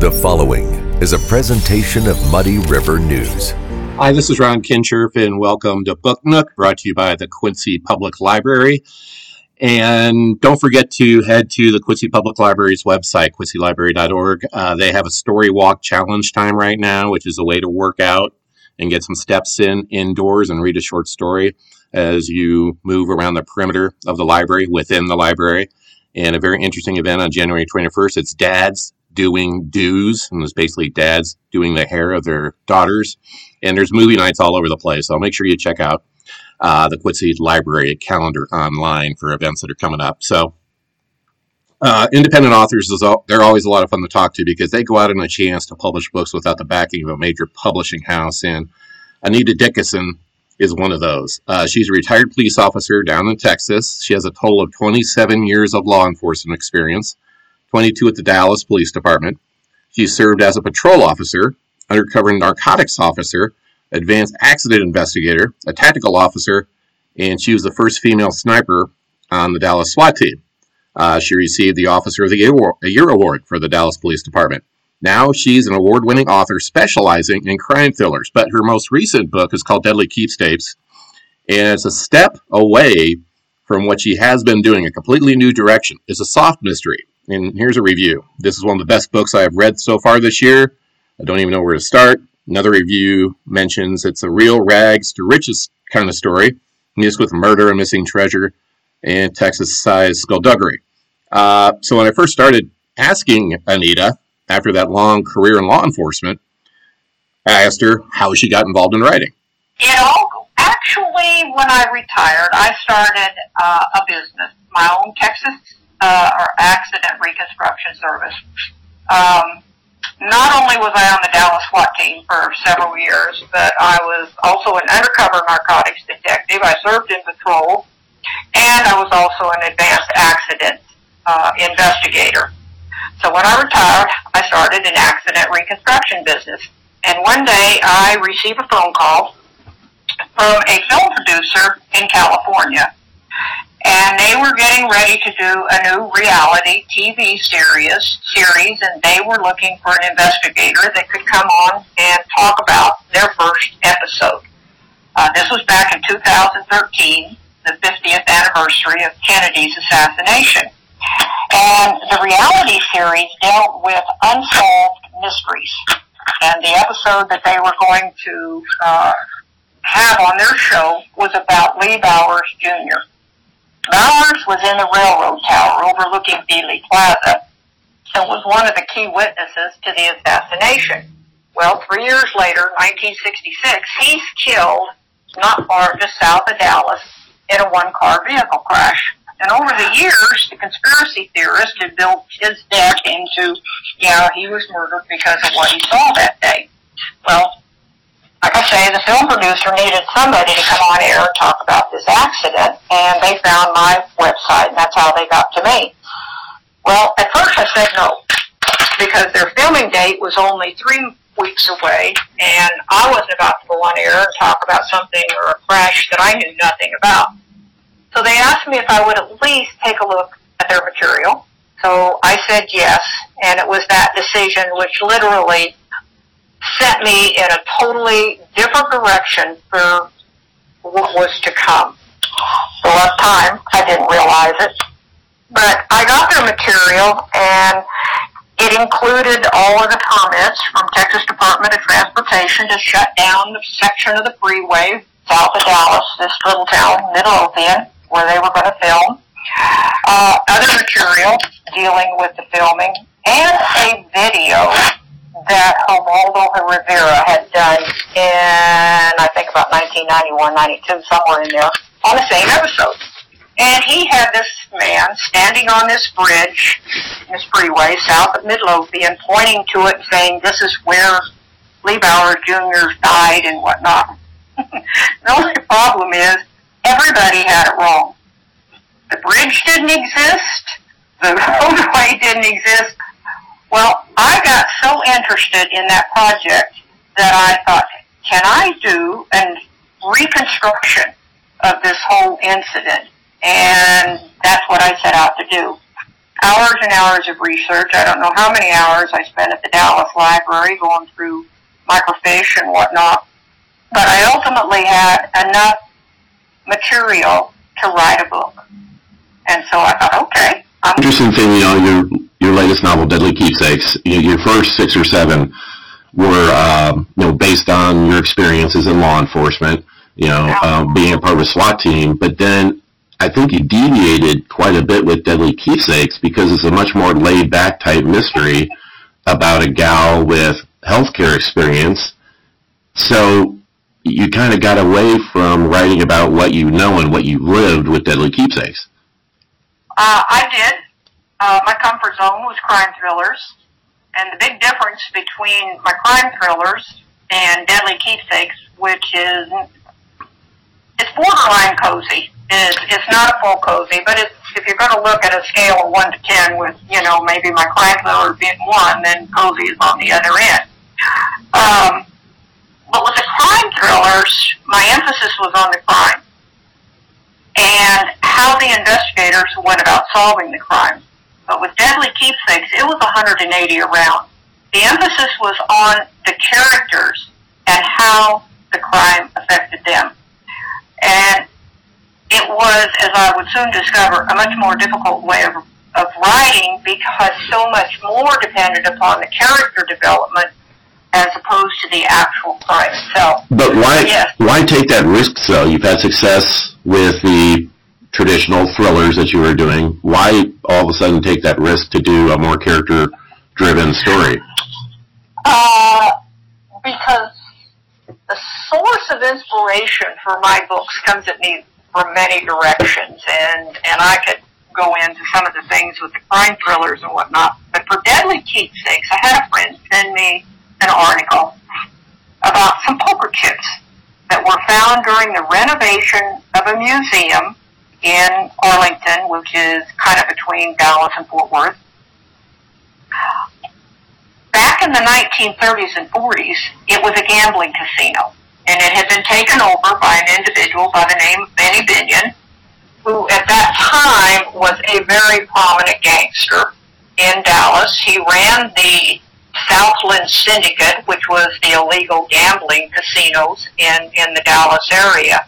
The following is a presentation of Muddy River News. Hi, this is Ron Kinscherf, and welcome to Book Nook, brought to you by the Quincy Public Library. And don't forget to head to the Quincy Public Library's website, quincylibrary.org. Uh, they have a story walk challenge time right now, which is a way to work out and get some steps in indoors and read a short story as you move around the perimeter of the library within the library. And a very interesting event on January 21st. It's Dads doing do's, and it's basically dads doing the hair of their daughters. And there's movie nights all over the place. So I'll make sure you check out uh, the Quincy Library calendar online for events that are coming up. So uh, independent authors is all, they're always a lot of fun to talk to because they go out on a chance to publish books without the backing of a major publishing house. And Anita Dickason is one of those. Uh, she's a retired police officer down in Texas. She has a total of 27 years of law enforcement experience. 22 at the Dallas Police Department. She served as a patrol officer, undercover narcotics officer, advanced accident investigator, a tactical officer, and she was the first female sniper on the Dallas SWAT team. Uh, she received the Officer of the Year Award for the Dallas Police Department. Now she's an award winning author specializing in crime thrillers, but her most recent book is called Deadly Keepsakes, and it's a step away from what she has been doing, a completely new direction. It's a soft mystery and here's a review. This is one of the best books I have read so far this year. I don't even know where to start. Another review mentions it's a real rags to riches kind of story, mixed with murder and missing treasure and Texas-sized skullduggery. Uh, so when I first started asking Anita after that long career in law enforcement, I asked her how she got involved in writing. You know, actually, when I retired, I started uh, a business, my own Texas uh, or accident reconstruction service. Um, not only was I on the Dallas SWAT team for several years, but I was also an undercover narcotics detective. I served in patrol, and I was also an advanced accident uh, investigator. So when I retired, I started an accident reconstruction business. And one day I received a phone call from a film producer in California and they were getting ready to do a new reality TV series, series, and they were looking for an investigator that could come on and talk about their first episode. Uh, this was back in 2013, the 50th anniversary of Kennedy's assassination. And the reality series dealt with unsolved mysteries. And the episode that they were going to uh, have on their show was about Lee Bowers Jr. Bowers was in the railroad tower overlooking Dealey Plaza and was one of the key witnesses to the assassination. Well, three years later, 1966, he's killed not far just south of Dallas in a one-car vehicle crash. And over the years, the conspiracy theorists had built his death into, yeah, he was murdered because of what he saw that day. Well, like I say, the film producer needed somebody to come on air and talk about this accident, and they found my website, and that's how they got to me. Well, at first I said no, because their filming date was only three weeks away, and I wasn't about to go on air and talk about something or a crash that I knew nothing about. So they asked me if I would at least take a look at their material. So I said yes, and it was that decision which literally sent me in a totally different direction for what was to come. So at the time, I didn't realize it. But I got their material and it included all of the comments from Texas Department of Transportation to shut down the section of the freeway south of Dallas, this little town, Midlothian, where they were going to film. Uh, other material dealing with the filming and a video that Romualdo Rivera had done in, I think about 1991, 92, somewhere in there, on the same episode. And he had this man standing on this bridge, this freeway, south of Midlothian, pointing to it and saying, this is where Lee Bowers Jr. died and whatnot. the only problem is, everybody had it wrong. The bridge didn't exist, the roadway didn't exist, well, I got so interested in that project that I thought, can I do a reconstruction of this whole incident? And that's what I set out to do. hours and hours of research. I don't know how many hours I spent at the Dallas Library going through microfiche and whatnot, but I ultimately had enough material to write a book. And so I thought, okay. Interesting thing, you know, your your latest novel, Deadly Keepsakes, you know, your first six or seven were, um, you know, based on your experiences in law enforcement, you know, um, being a part of a SWAT team. But then I think you deviated quite a bit with Deadly Keepsakes because it's a much more laid back type mystery about a gal with healthcare experience. So you kind of got away from writing about what you know and what you've lived with Deadly Keepsakes. Uh, I did. Uh, my comfort zone was crime thrillers, and the big difference between my crime thrillers and Deadly Keepsakes, which is it's borderline cozy. It's, it's not a full cozy, but it's, if you're going to look at a scale of one to ten, with you know maybe my crime thriller being one, then cozy is on the other end. Um, but with the crime thrillers, my emphasis was on the crime and how the investigators went about solving the crime. But with Deadly Keepsakes, it was 180 around. The emphasis was on the characters and how the crime affected them. And it was, as I would soon discover, a much more difficult way of, of writing because so much more depended upon the character development as opposed to the actual crime itself. But why Yes. why take that risk though? You've had success with the traditional thrillers that you were doing. Why all of a sudden take that risk to do a more character driven story? Uh, because the source of inspiration for my books comes at me from many directions, and and I could go into some of the things with the crime thrillers and whatnot. But for Deadly Keepsakes, I had a friend send me an article about some poker chips that were found during the renovation of a museum in Arlington, which is kind of between Dallas and Fort Worth back in the 1930s and 40s, it was a gambling casino, and it had been taken over by an individual by the name of Benny Binion, who at that time was a very prominent gangster in Dallas. He ran the Southland Syndicate, which was the illegal gambling casinos in, in the Dallas area.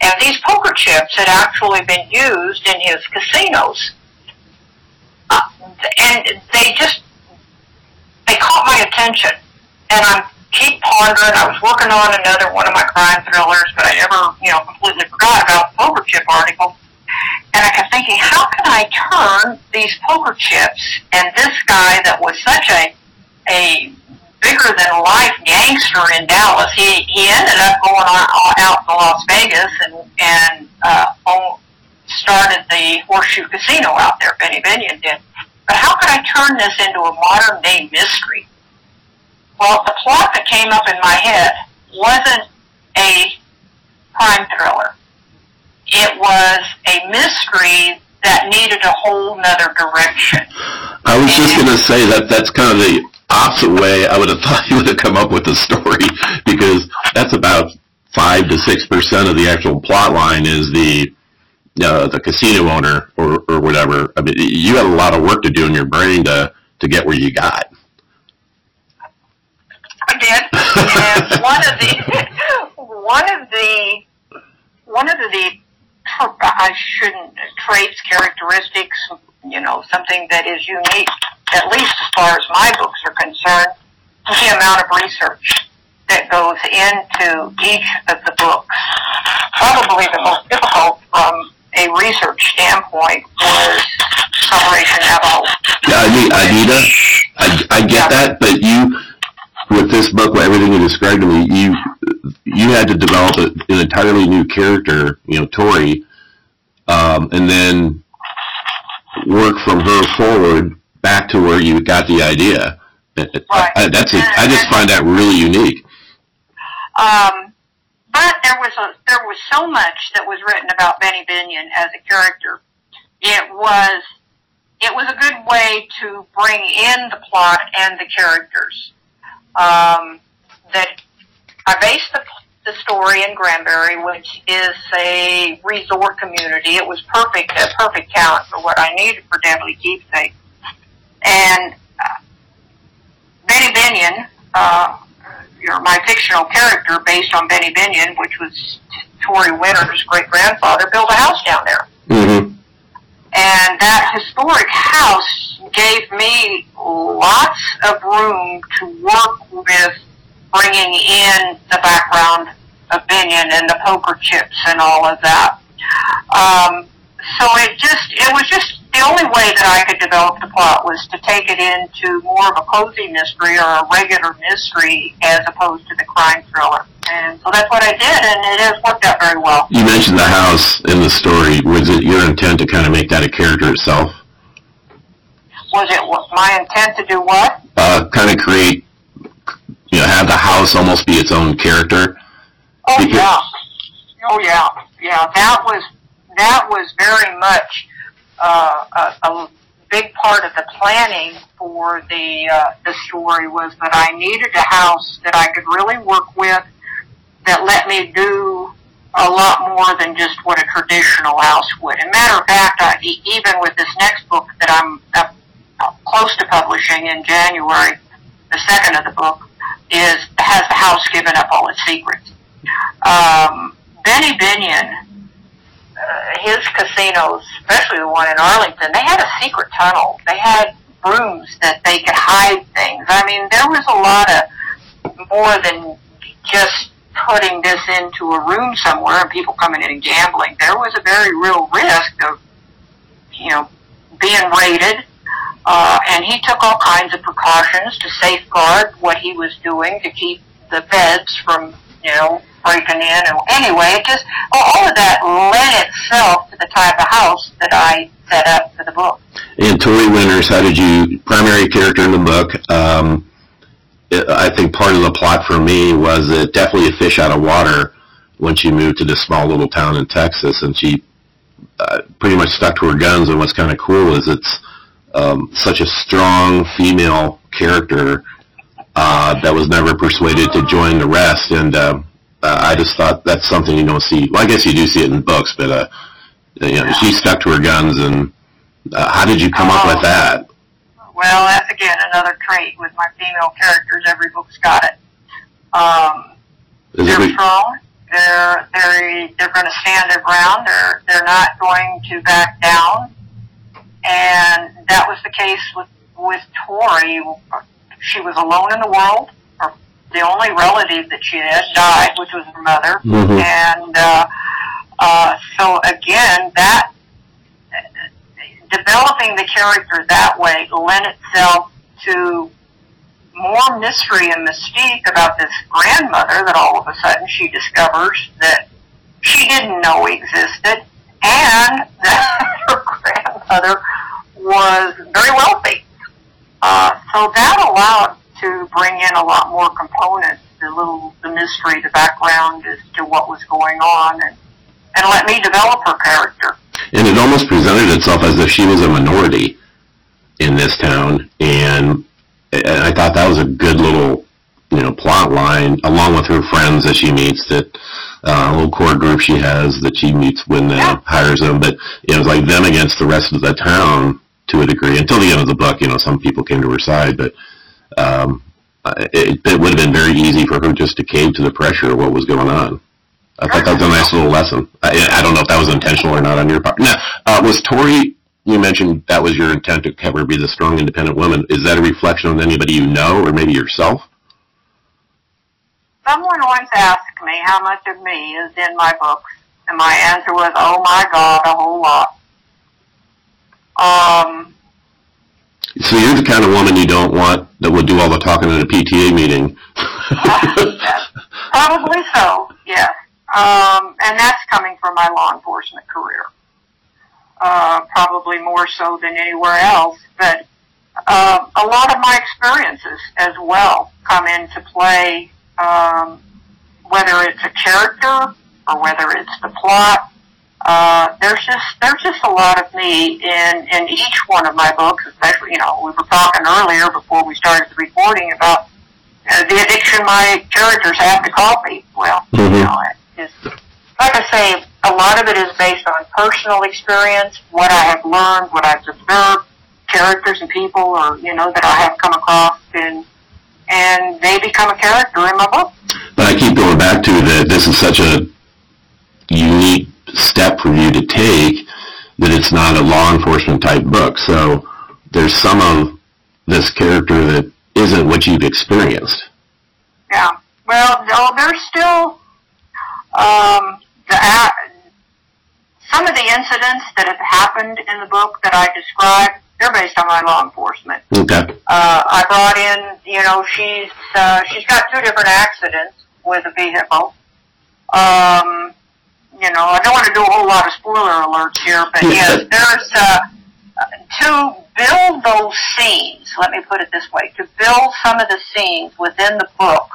And these poker chips had actually been used in his casinos. Uh, and they just they caught my attention, and I keep pondering. I was working on another one of my crime thrillers, but I never, you know, completely forgot about the poker chip article. And I kept thinking, how can I turn these poker chips and this guy that was such a a bigger than life gangster in Dallas? He he ended up going on, on out to Las Vegas and and uh, own, started the Horseshoe Casino out there. Benny Binion did. But how could I turn this into a modern day mystery? Well, the plot that came up in my head wasn't a crime thriller. It was a mystery that needed a whole nother direction. I was just going to say that that's kind of the opposite way I would have thought you would have come up with the story because that's about five to six percent of the actual plot line is the uh, the casino owner or, or whatever. I mean, you had a lot of work to do in your brain to to get where you got. I did, and one of the one of the one of the I shouldn't traits, characteristics, you know, something that is unique, at least as far as my books are concerned, the amount of research that goes into each of the books. Probably the most difficult from a research standpoint was Operation Navajo. Yeah, I mean, Anita, I, I get that, but you, with this book, with everything you described to me, you you had to develop a, an entirely new character, you know, Tori, um, and then work from her forward back to where you got the idea. Right. I, that's a, I just find that really unique. Um, but there was a there was so much that was written about Benny Binion as a character. It was it was a good way to bring in the plot and the characters. Um, that I based the the story in Granbury, which is a resort community. It was perfect, a perfect talent for what I needed for Deadly Keepsake. And uh, Benny Binion, uh, your, my fictional character based on Benny Binion, which was Tori Winter's great grandfather, built a house down there. Mm-hmm. And that historic house gave me lots of room to work with bringing in the background of Binion and the poker chips and all of that. Um, so it just, it was just the only way that I could develop the plot was to take it into more of a cozy mystery or a regular mystery as opposed to the crime thriller. And so that's what I did, and it has worked out very well. You mentioned the house in the story. Was it your intent to kind of make that a character itself? Was it my intent to do what? Uh, kind of create, you know, have the house almost be its own character. Oh Because- yeah, oh yeah, yeah. That was that was very much uh, a, a big part of the planning for the uh, the story was that I needed a house that I could really work with that let me do a lot more than just what a traditional house would. And matter of fact, I, even with this next book that I'm uh, close to publishing in January, the second of the book is has the house given up all its secrets um, Benny Binion, uh, his casinos, especially the one in Arlington, they had a secret tunnel. They had rooms that they could hide things. I mean, there was a lot of more than just putting this into a room somewhere and people coming in and gambling. There was a very real risk of, you know, being raided. Uh, and he took all kinds of precautions to safeguard what he was doing to keep the feds from, you know, breaking in. And anyway, it just all of that led itself to the type of house that I set up for the book. And Tori Winters, how did you, primary character in the book, um, I think part of the plot for me was that definitely a fish out of water when she moved to this small little town in Texas and she uh, pretty much stuck to her guns and what's kind of cool is it's um, such a strong female character uh, that was never persuaded to join the rest and uh, uh, I just thought that's something you don't see. Well, I guess you do see it in books, but uh, you know, she stuck to her guns and uh, how did you come up with that? Well, that's again another trait with my female characters. Every book's got it. Um, Is they're it, strong. They're they're they're going to stand their ground. They're they're not going to back down. And that was the case with with Tori. She was alone in the world. The only relative that she had died, which was her mother. Mhm. And uh, uh, so again, that developing the character that way lent itself to more mystery and mystique about this grandmother that all of a sudden she discovers that she didn't know existed and that her grandmother was very wealthy. Uh, so that allowed to bring in a lot more components, the little, the mystery, the background as to what was going on and, and let me develop her character. and it almost presented itself as if she was a minority in this town, and I thought that was a good little, you know, plot line, along with her friends that she meets, that uh, little core group she has that she meets when uh, Yeah. hires them, but it was like them against the rest of the town to a degree. Until the end of the book, you know, some people came to her side, but um, it, it would have been very easy for her just to cave to the pressure of what was going on. I thought that was a nice little lesson. I, I don't know if that was intentional or not on your part. Now, uh, was Tori, you mentioned that was your intent to have her be the strong, independent woman. Is that a reflection on anybody you know or maybe yourself? Someone once asked me how much of me is in my books, and my answer was, "Oh my God, a whole lot." Um, So you're the kind of woman you don't want that would do all the talking at a PTA meeting. probably so, yes. Um, and that's coming from my law enforcement career. Uh, probably more so than anywhere else, but uh, a lot of my experiences as well come into play, um, whether it's a character or whether it's the plot. Uh, there's just there's just a lot of me in in each one of my books, especially you know we were talking earlier before we started the recording about uh, the addiction my characters have to coffee. well. Mhm. You know, it is, like I say, a lot of it is based on personal experience, what I have learned, what I've observed, characters and people, or you know that I have come across, and and they become a character in my book. But I keep going back to that this is such a unique step for you to take that it's not a law enforcement type book. So there's some of this character that isn't what you've experienced. Yeah. Well, no, there's still um, the a some of the incidents that have happened in the book that I described. They're based on my law enforcement. Okay. Uh, I brought in, you know, she's uh, she's got two different accidents with a vehicle. Um, you know, I don't want to do a whole lot of spoiler alerts here, but yes, there's uh, to build those scenes. Let me put it this way: to build some of the scenes within the book,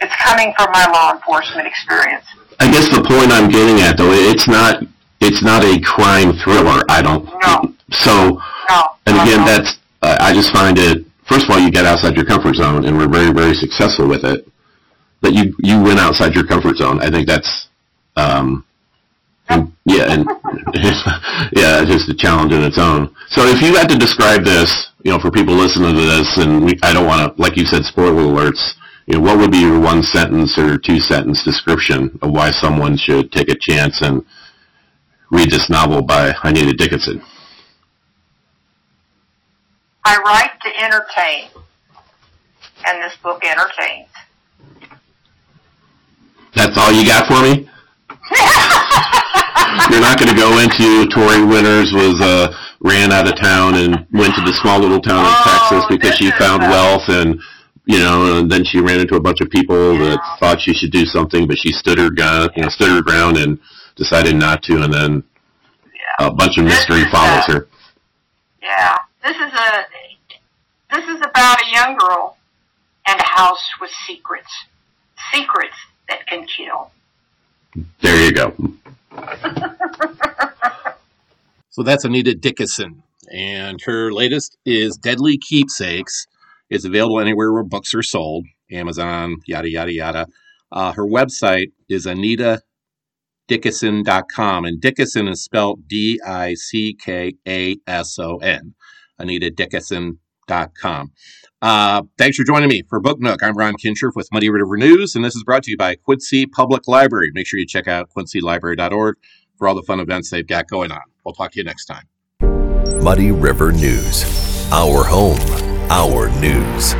it's coming from my law enforcement experience. I guess the point I'm getting at though, it's not it's not a crime thriller. I don't. No. So, No, and again, no. that's uh, I just find it. First of all, you get outside your comfort zone, and we're very very successful with it. But you you went outside your comfort zone. I think that's. Um, and, yeah, and yeah, it's just a challenge in its own. So, if you had to describe this, you know, for people listening to this, and we, I don't want to, like you said, spoiler alerts. You know, what would be your one sentence or two sentence description of why someone should take a chance and read this novel by Anita Dickason? I write to entertain, and this book entertains. That's all you got for me? You're not going to go into Tori Winters was uh, ran out of town and went to the small little town in Oh, Texas because she found wealth and you know and then she ran into a bunch of people that thought she should do something but she stood her gun you know stood her ground and decided not to and then a bunch of mystery follows uh, her. Yeah, this is a this is about a young girl and a house with secrets, secrets that can kill. There you go. So that's Anita Dickason. And her latest is Deadly Keepsakes. It's available anywhere where books are sold Amazon, yada, yada, yada. Uh, her website is anitadickason.com. And Dickason is spelled D I C K A S O N. AnitaDickason.com. Uh, thanks for joining me for Book Nook. I'm Ron Kinscherf with Muddy River News, and this is brought to you by Quincy Public Library. Make sure you check out quincylibrary.org for all the fun events they've got going on. We'll talk to you next time. Muddy River News. Our home, our news.